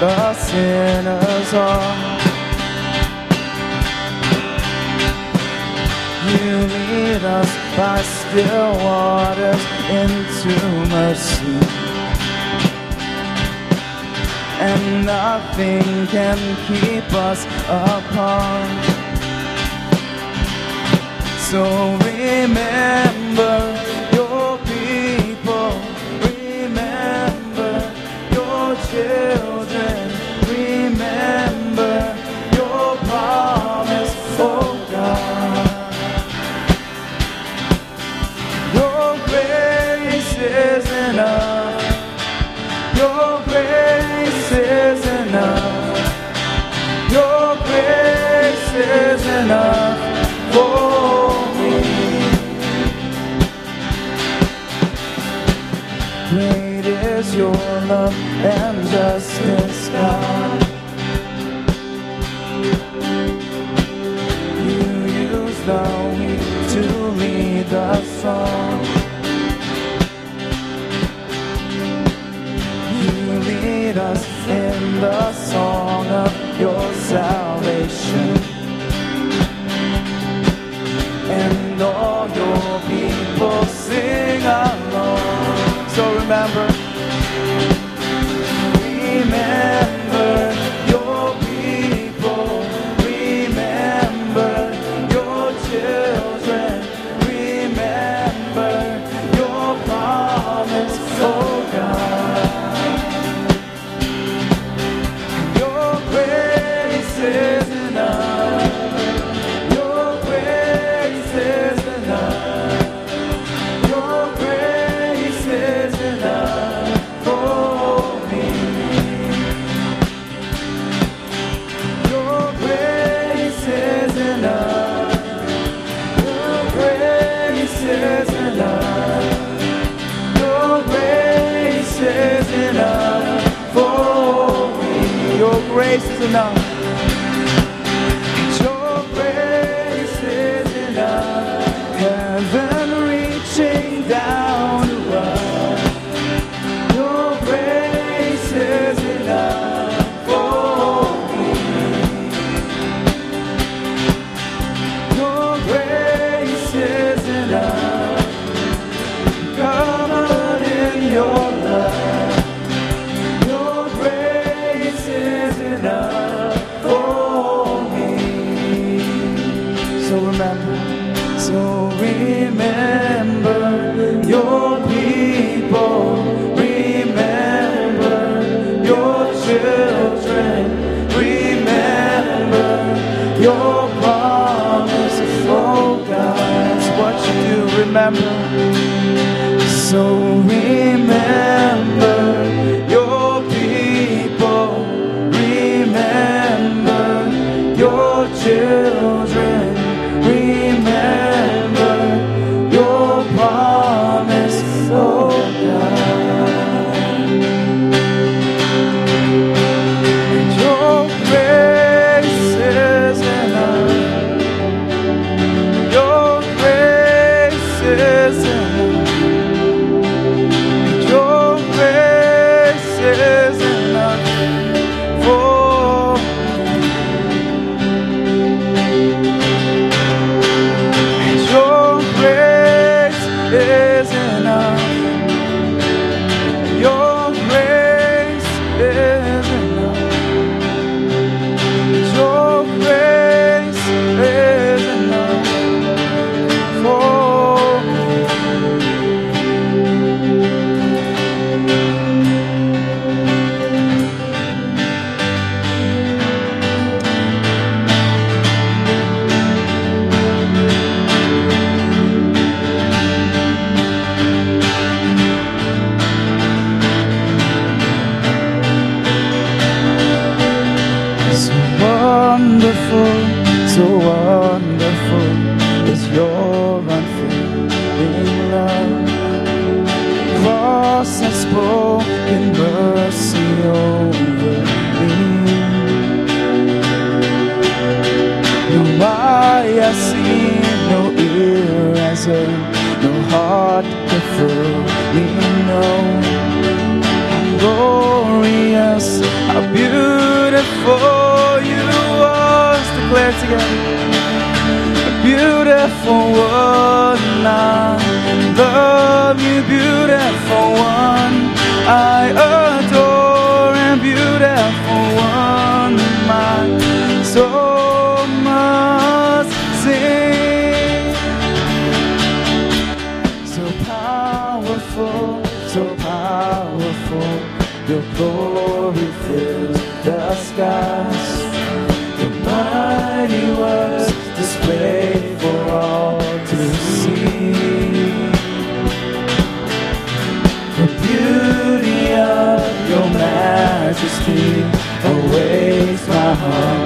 the sinners are. You lead us by still waters into mercy. And nothing can keep us apart. So remember. This is enough. Beautiful you are. Let's declare together majesty awaits my heart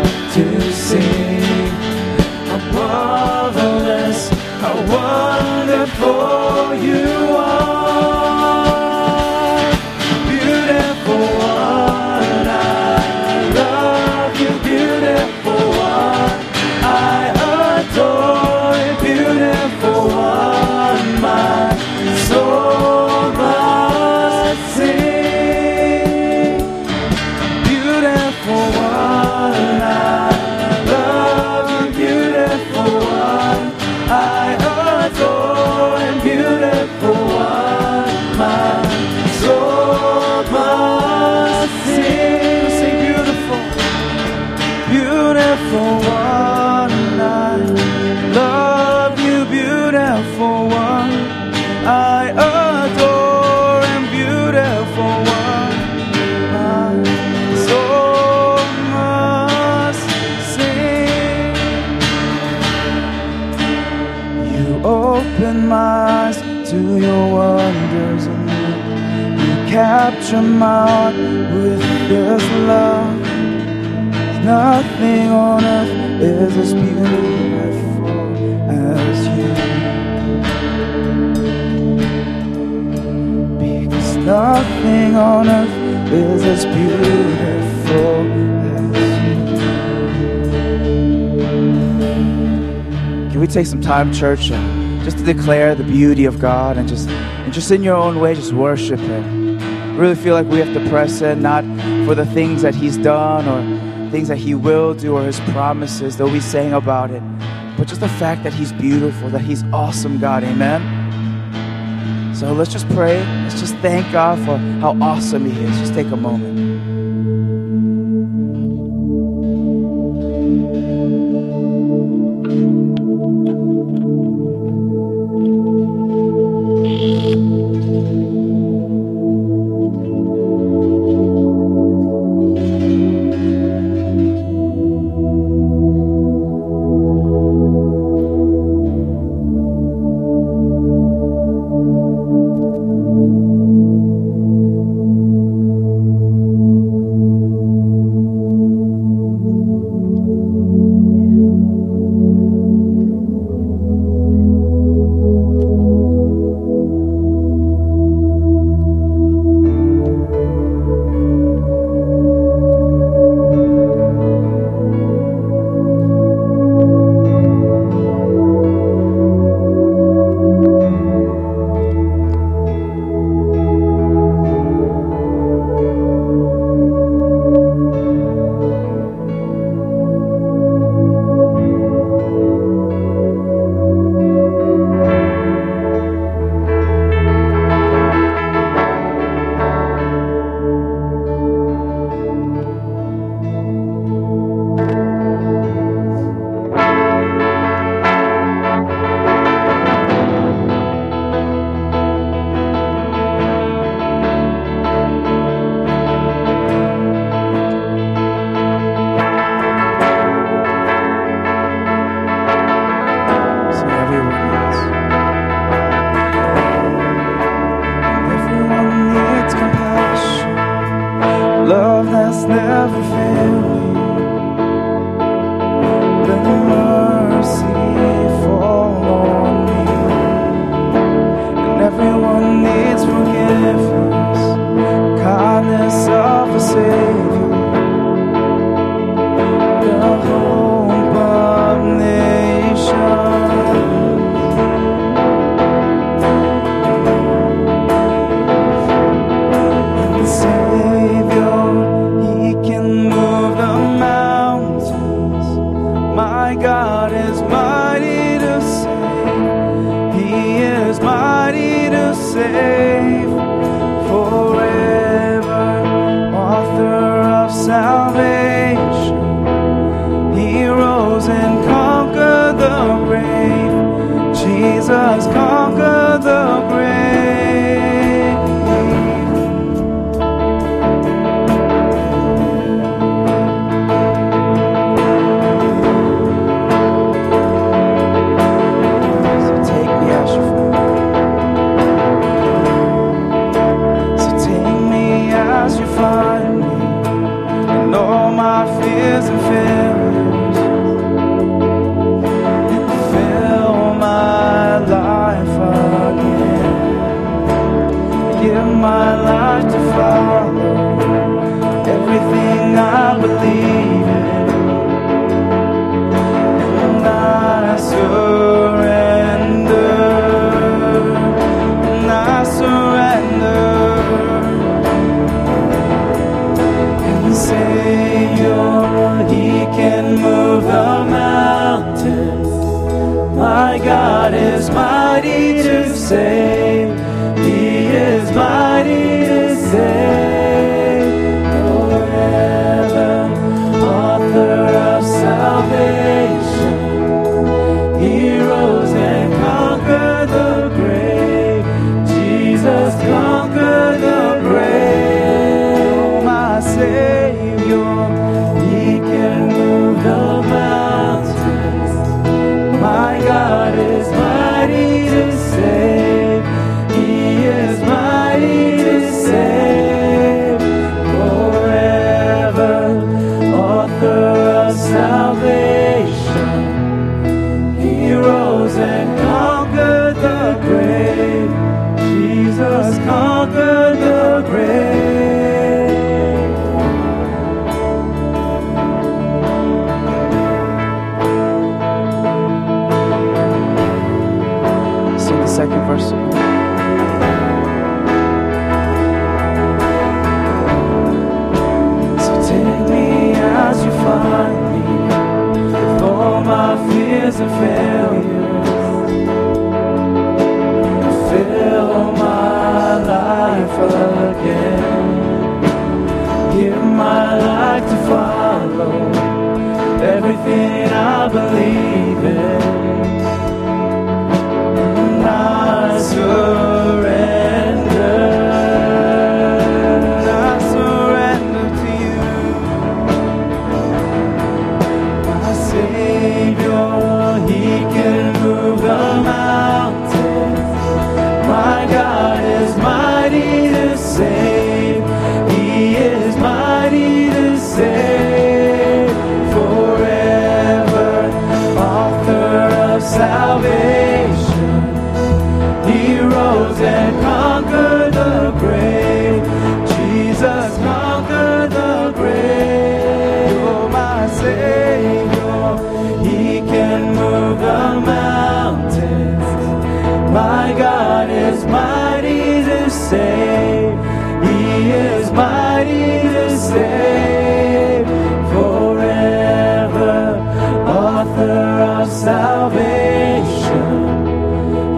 capture my with this love. Nothing on earth is as beautiful as you. Because nothing on earth is as beautiful as you. Can we take some time, church, just to declare the beauty of God and just and just in your own way, just worship Him. Really feel like we have to press in, not for the things that He's done or things that He will do or His promises, though we sang about it, but just the fact that He's beautiful, that He's awesome, God. Amen. So let's just pray. Let's just thank God for how awesome He is. Just take a moment.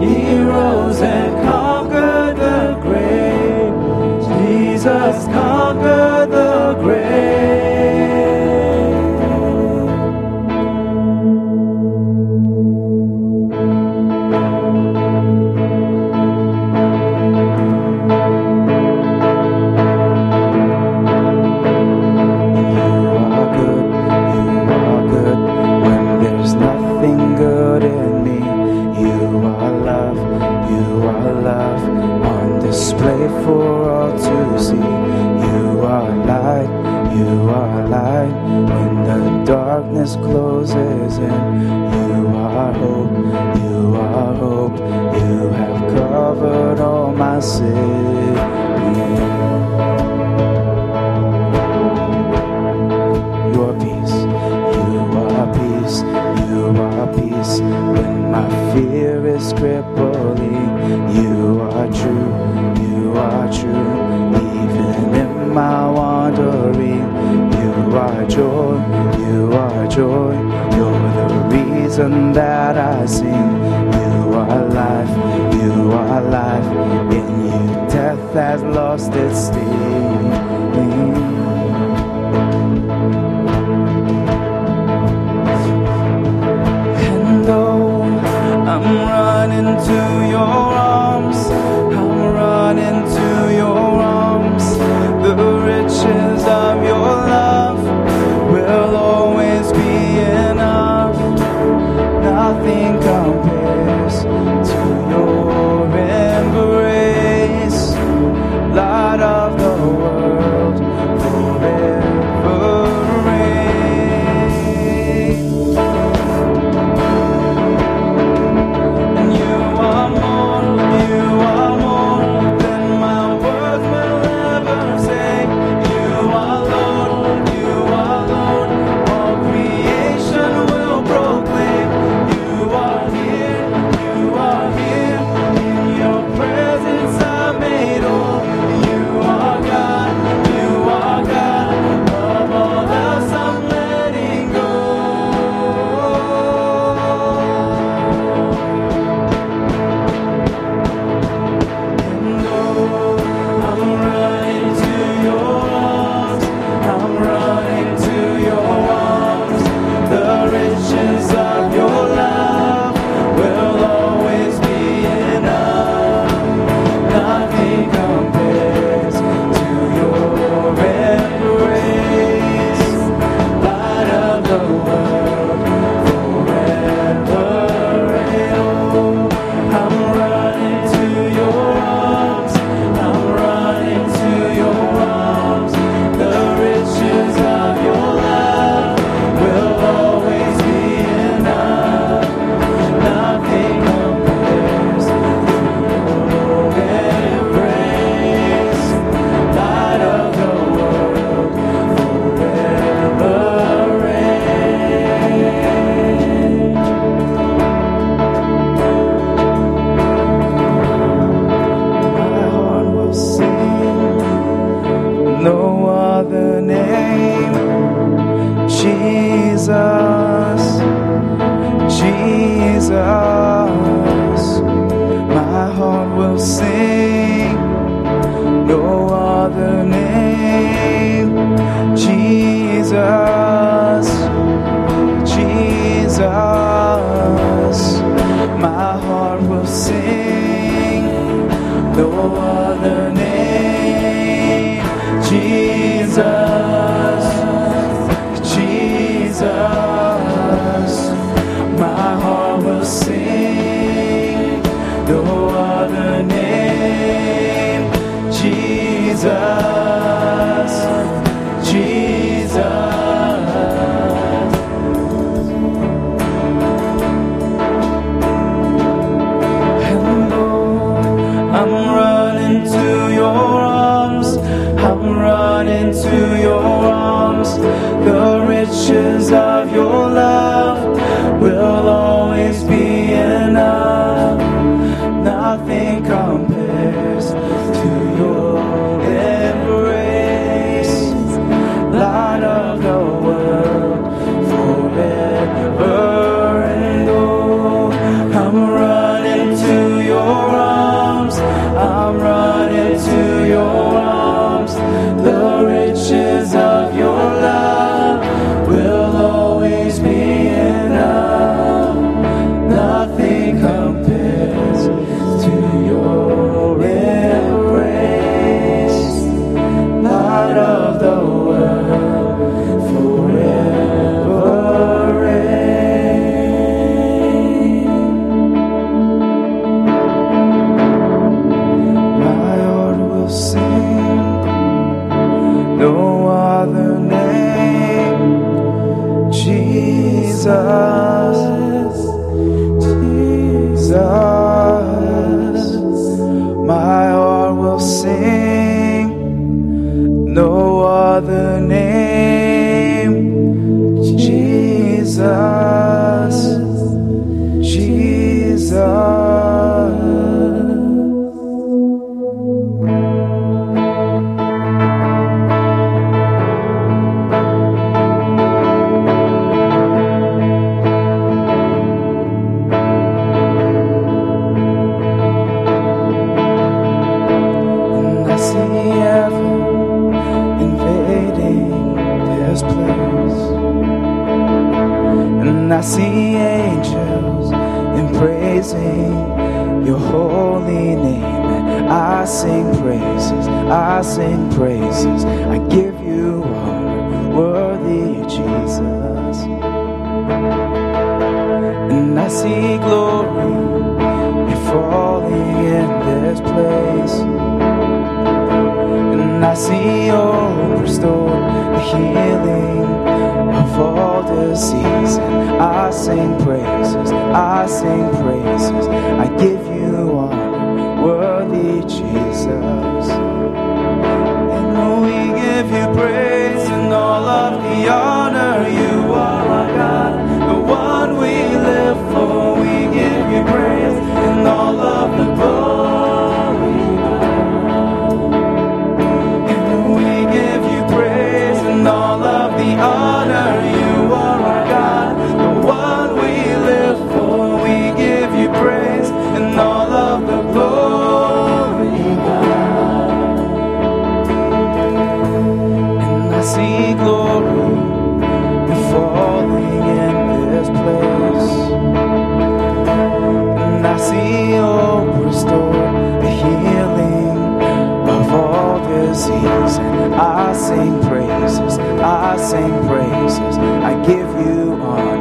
He rose and conquered the grave. Jesus conquered. my savior peace you are peace you are peace when my fear is crippling. You are true, you are true, even in my wandering. You are joy, you are joy, you're the reason that I sing. You are life. Has lost its sting. Riches of your I see angels and praising your holy name. I sing praises, I sing praises. I give you honor, worthy Jesus. And I see glory falling in this place. And I see all restored, the healing for the season. I sing praises, I sing praises. I give you honor, worthy Jesus. praises. I give you honor.